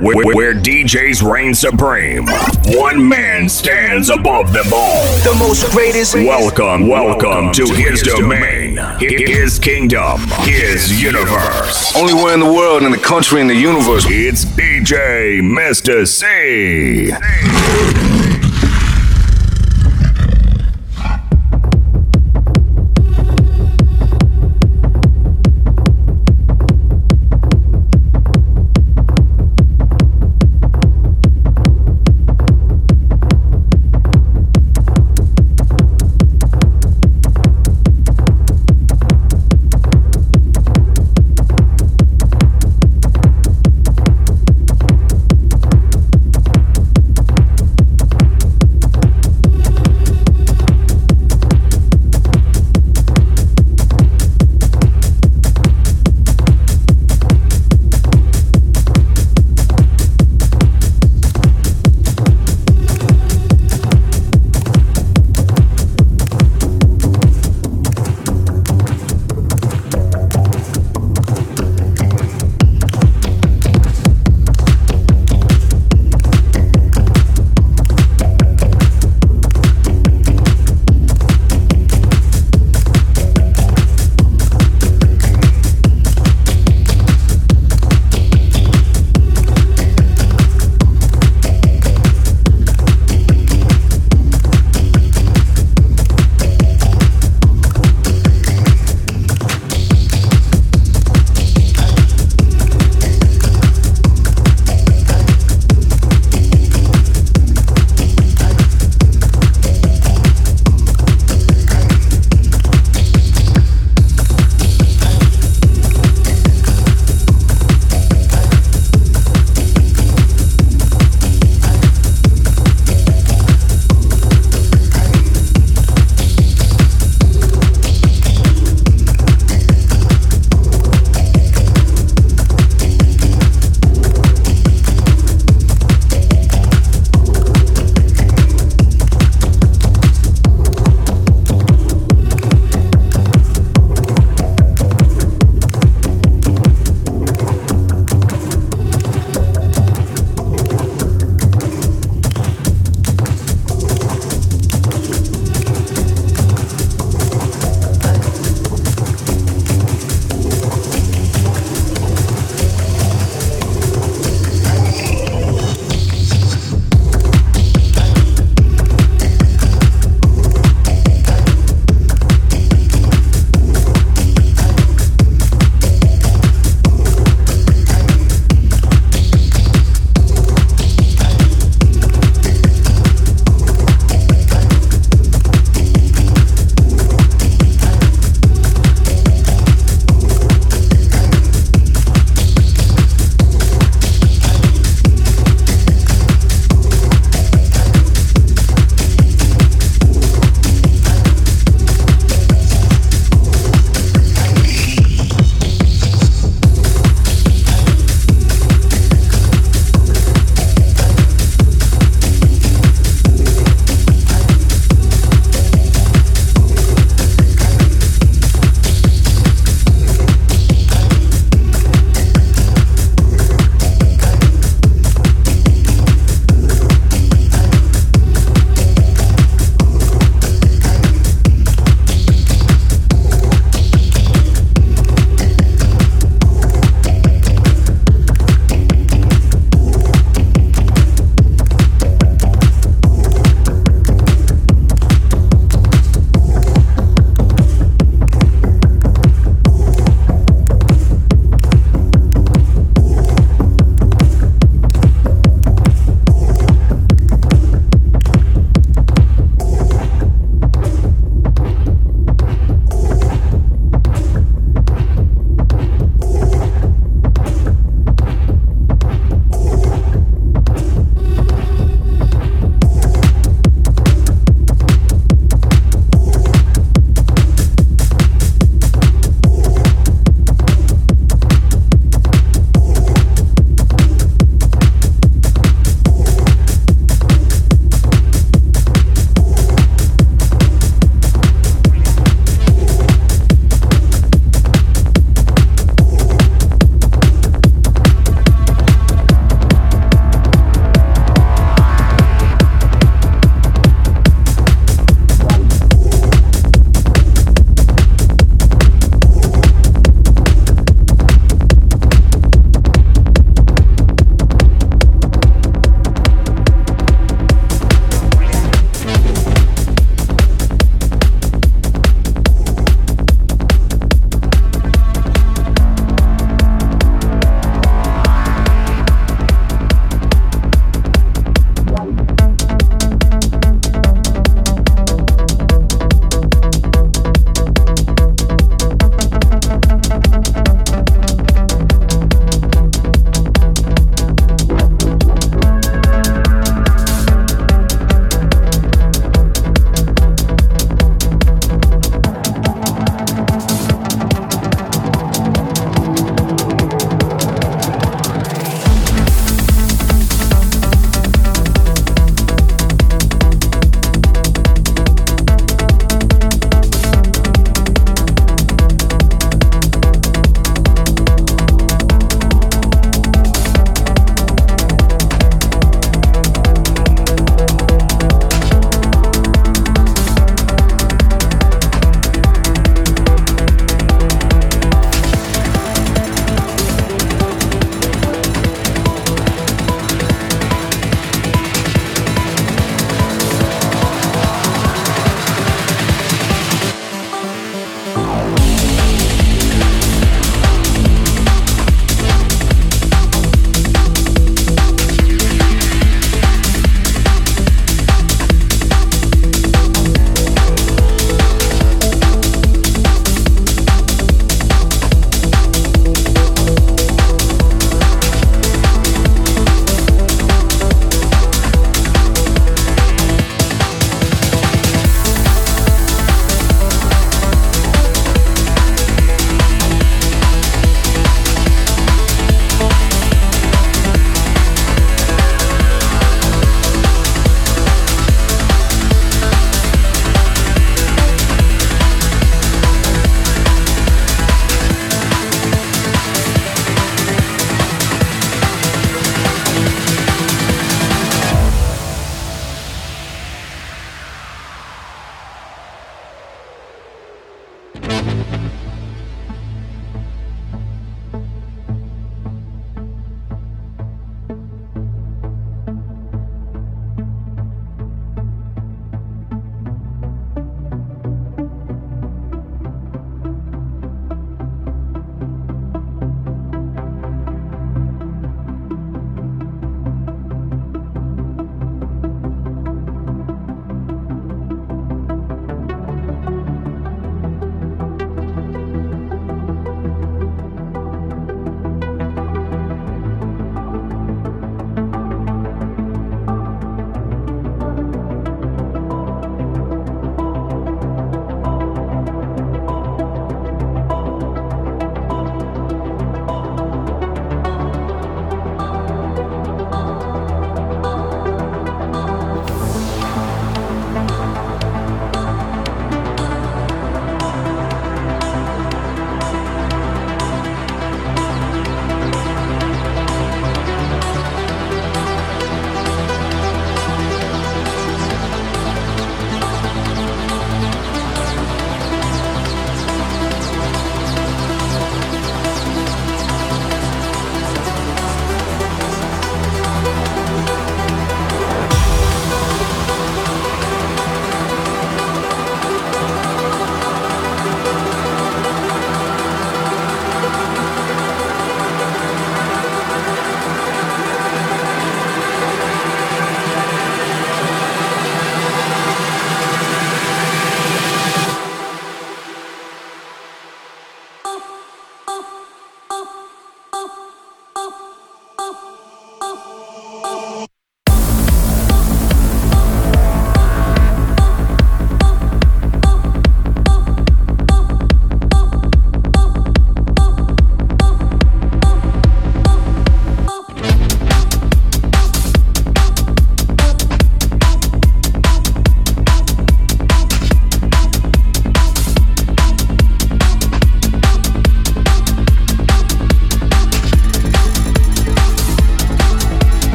where, where DJs reign supreme. One man stands above them all. The most greatest. Welcome, welcome to his domain, his kingdom, his universe. Only one in the world, in the country, in the universe. It's DJ Mr. C.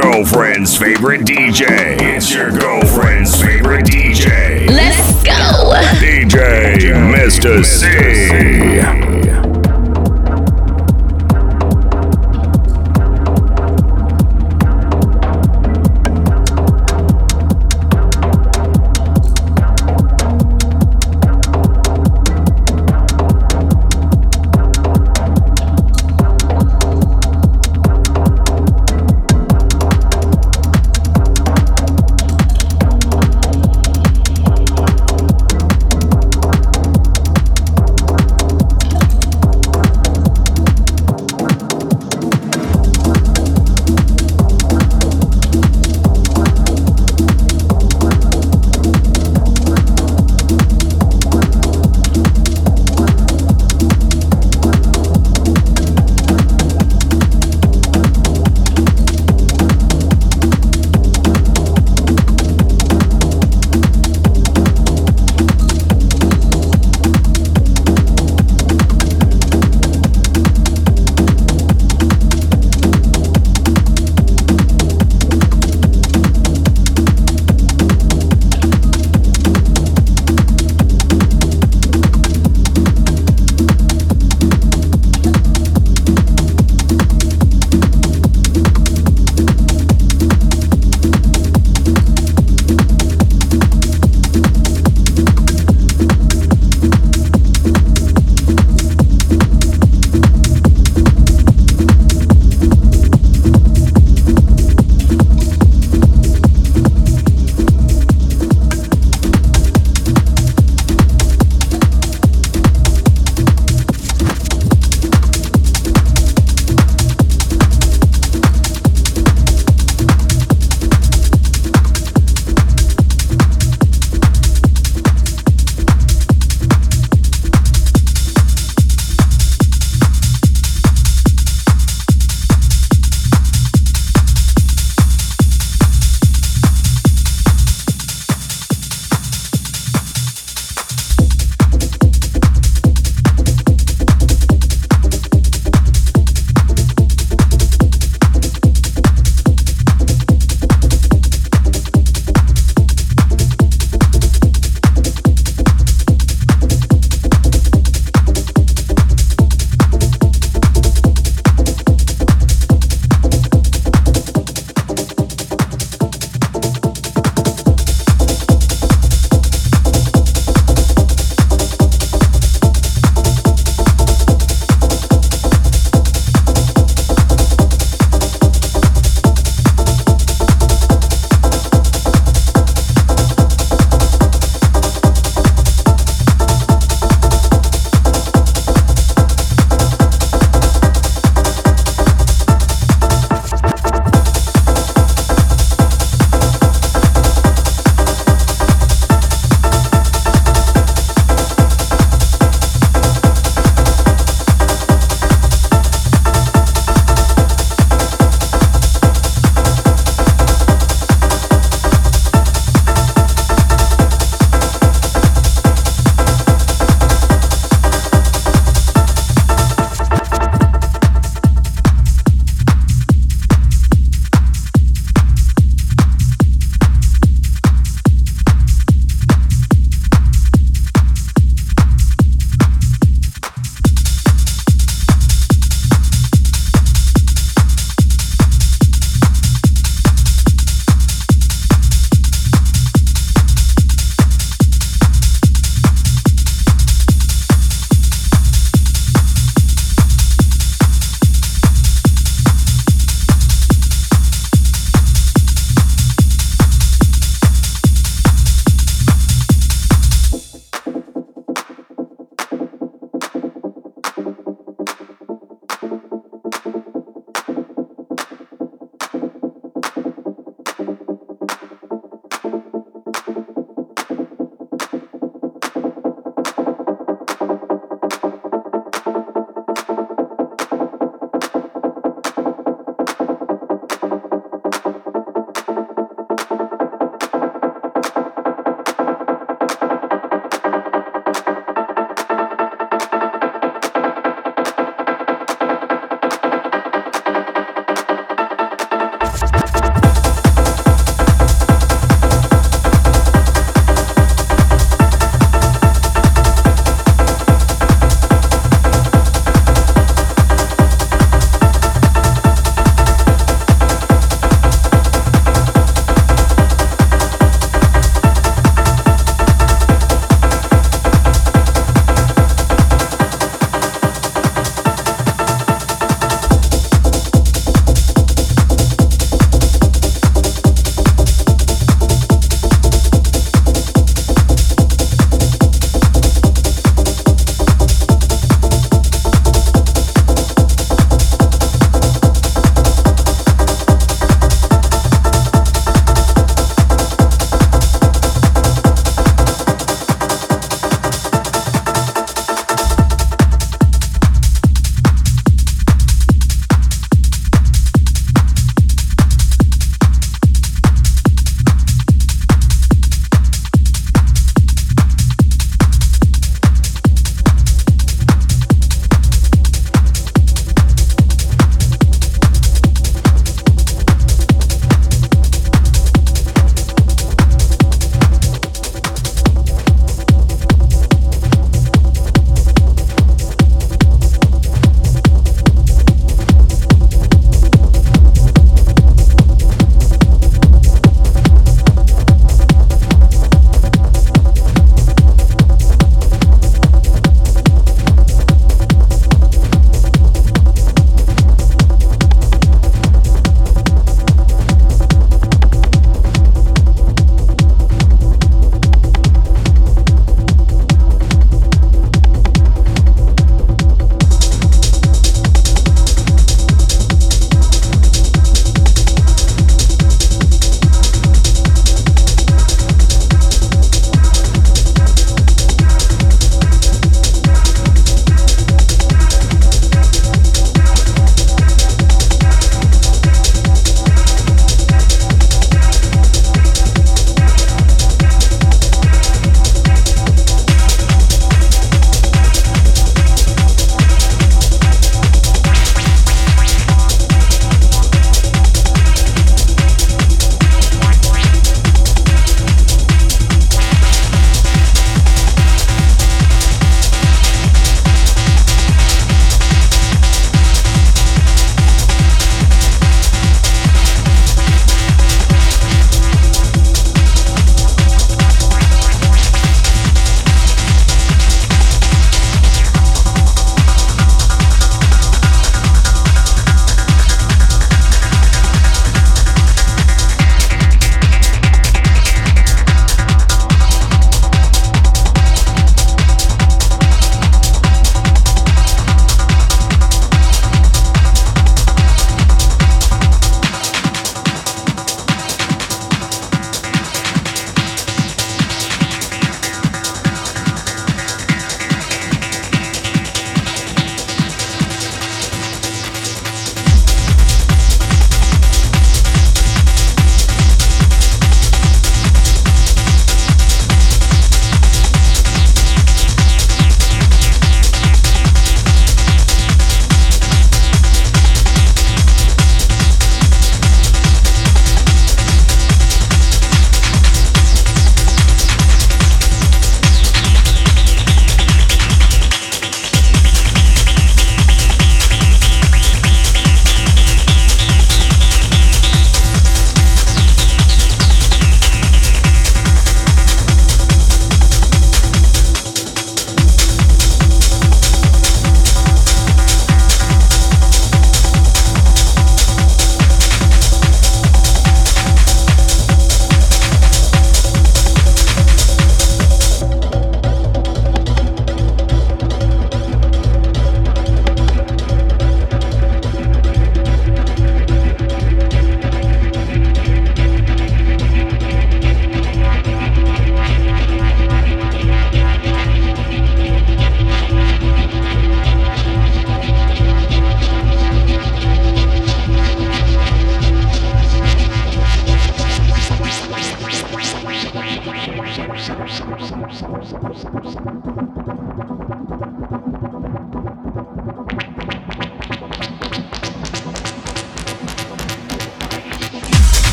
girlfriend's favorite DJ. It's your girlfriend's favorite DJ. Let's go. DJ Mr. C.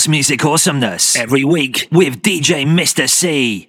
House music awesomeness every week with DJ Mr. C.